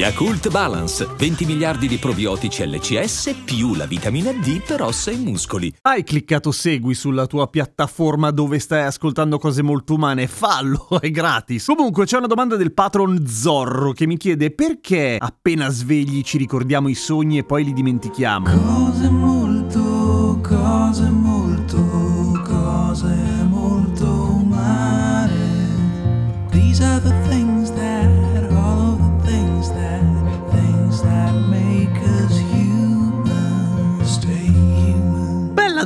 Yakult Balance, 20 miliardi di probiotici LCS più la vitamina D per ossa e muscoli. Hai cliccato segui sulla tua piattaforma dove stai ascoltando cose molto umane? Fallo, è gratis. Comunque c'è una domanda del patron Zorro che mi chiede perché appena svegli ci ricordiamo i sogni e poi li dimentichiamo. Cose molto,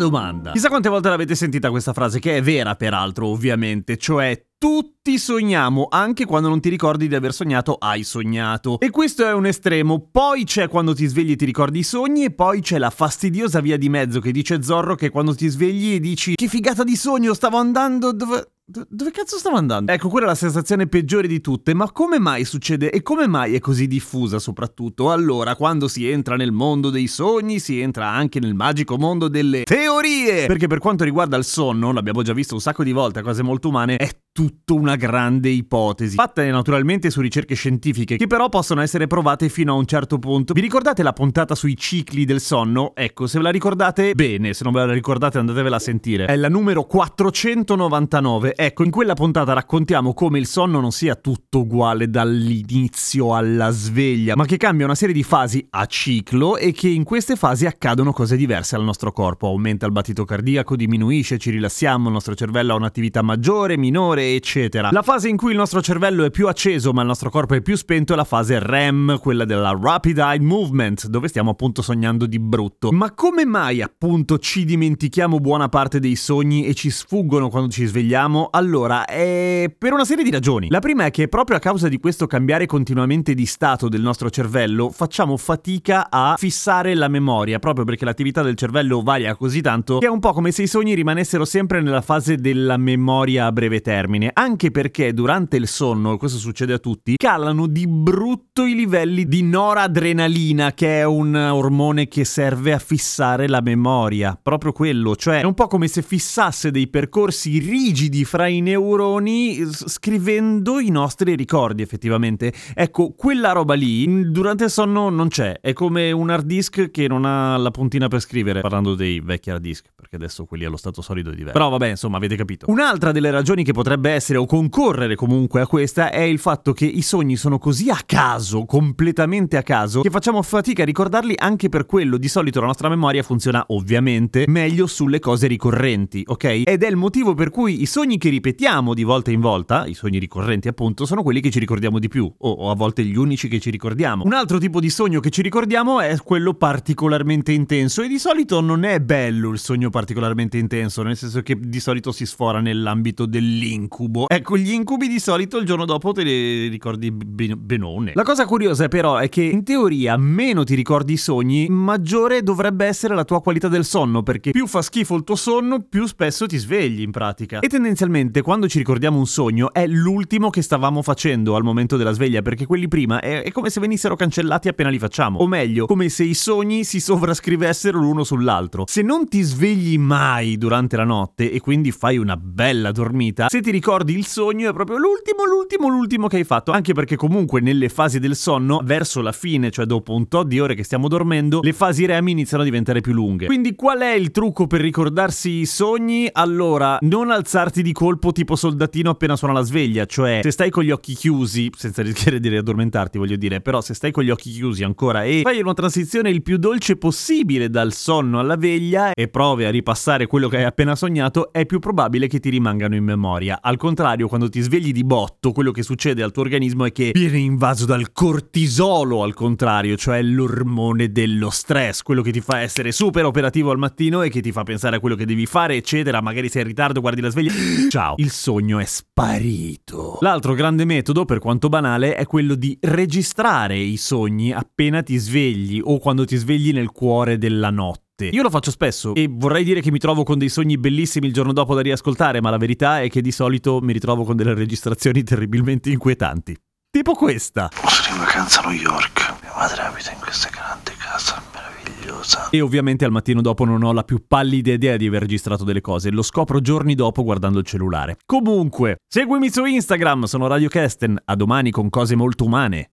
domanda. Chissà quante volte l'avete sentita questa frase, che è vera peraltro, ovviamente, cioè tutti sogniamo, anche quando non ti ricordi di aver sognato, hai sognato. E questo è un estremo. Poi c'è quando ti svegli e ti ricordi i sogni, e poi c'è la fastidiosa via di mezzo che dice Zorro che quando ti svegli e dici che figata di sogno, stavo andando dove... do- Dove cazzo stavo andando? Ecco, quella è la sensazione peggiore di tutte, ma come mai succede e come mai è così diffusa soprattutto? Allora, quando si entra nel mondo dei sogni, si entra anche nel magico mondo delle teorie! Perché per quanto riguarda il sonno, l'abbiamo già visto un sacco di volte cose molto umane, è tutto una grande ipotesi, fatta naturalmente su ricerche scientifiche, che però possono essere provate fino a un certo punto. Vi ricordate la puntata sui cicli del sonno? Ecco, se ve la ricordate, bene, se non ve la ricordate andatevela a sentire. È la numero 499. Ecco, in quella puntata raccontiamo come il sonno non sia tutto uguale dall'inizio alla sveglia, ma che cambia una serie di fasi a ciclo e che in queste fasi accadono cose diverse al nostro corpo. Aumenta il battito cardiaco, diminuisce, ci rilassiamo, il nostro cervello ha un'attività maggiore, minore, eccetera. La fase in cui il nostro cervello è più acceso ma il nostro corpo è più spento è la fase REM, quella della Rapid Eye Movement, dove stiamo appunto sognando di brutto. Ma come mai appunto ci dimentichiamo buona parte dei sogni e ci sfuggono quando ci svegliamo? Allora, è per una serie di ragioni. La prima è che proprio a causa di questo cambiare continuamente di stato del nostro cervello, facciamo fatica a fissare la memoria, proprio perché l'attività del cervello varia così tanto che è un po' come se i sogni rimanessero sempre nella fase della memoria a breve termine, anche perché durante il sonno, e questo succede a tutti, calano di brutto i livelli di noradrenalina, che è un ormone che serve a fissare la memoria, proprio quello, cioè è un po' come se fissasse dei percorsi rigidi fra i neuroni scrivendo i nostri ricordi effettivamente. Ecco, quella roba lì mh, durante il sonno non c'è, è come un hard disk che non ha la puntina per scrivere, parlando dei vecchi hard disk, perché adesso quelli allo stato solido è diverso. Però vabbè, insomma, avete capito. Un'altra delle ragioni che potrebbe essere o concorrere comunque a questa è il fatto che i sogni sono così a caso, completamente a caso, che facciamo fatica a ricordarli anche per quello. Di solito la nostra memoria funziona ovviamente meglio sulle cose ricorrenti, ok? Ed è il motivo per cui i sogni che ripetiamo di volta in volta, i sogni ricorrenti appunto, sono quelli che ci ricordiamo di più, o, o a volte gli unici che ci ricordiamo. Un altro tipo di sogno che ci ricordiamo è quello particolarmente intenso e di solito non è bello il sogno particolarmente intenso, nel senso che di solito si sfora nell'ambito dell'incubo. Ecco, gli incubi di solito il giorno dopo te li ricordi ben- benone. La cosa curiosa però è che in teoria meno ti ricordi i sogni, maggiore dovrebbe essere la tua qualità del sonno, perché più fa schifo il tuo sonno, più spesso ti svegli in pratica. E tendenzialmente quando ci ricordiamo un sogno è l'ultimo che stavamo facendo al momento della sveglia, perché quelli prima è, è come se venissero cancellati appena li facciamo. O meglio, come se i sogni si sovrascrivessero l'uno sull'altro. Se non ti svegli mai durante la notte e quindi fai una bella dormita, se ti ricordi il sogno è proprio l'ultimo, l'ultimo, l'ultimo che hai fatto. Anche perché comunque nelle fasi del sonno, verso la fine, cioè dopo un tot di ore che stiamo dormendo, le fasi REM iniziano a diventare più lunghe. Quindi qual è il trucco per ricordarsi i sogni? Allora, non alzarti di colpo tipo soldatino appena suona la sveglia, cioè se stai con gli occhi chiusi, senza rischiare di riaddormentarti voglio dire, però se stai con gli occhi chiusi ancora e fai una transizione il più dolce possibile dal sonno alla veglia e provi a ripassare quello che hai appena sognato, è più probabile che ti rimangano in memoria. Al contrario, quando ti svegli di botto, quello che succede al tuo organismo è che viene invaso dal cortisolo, al contrario, cioè l'ormone dello stress, quello che ti fa essere super operativo al mattino e che ti fa pensare a quello che devi fare, eccetera. Magari sei in ritardo, guardi la sveglia. Ciao, il sogno è sparito. L'altro grande metodo, per quanto banale, è quello di registrare i sogni appena ti svegli o quando ti svegli nel cuore della notte. Io lo faccio spesso e vorrei dire che mi trovo con dei sogni bellissimi il giorno dopo da riascoltare, ma la verità è che di solito mi ritrovo con delle registrazioni terribilmente inquietanti. Tipo questa. Sono in vacanza a New York. Mia madre abita in questa grande casa meravigliosa. E ovviamente al mattino dopo non ho la più pallida idea di aver registrato delle cose, lo scopro giorni dopo guardando il cellulare. Comunque, seguimi su Instagram, sono Radio Kesten, a domani con cose molto umane.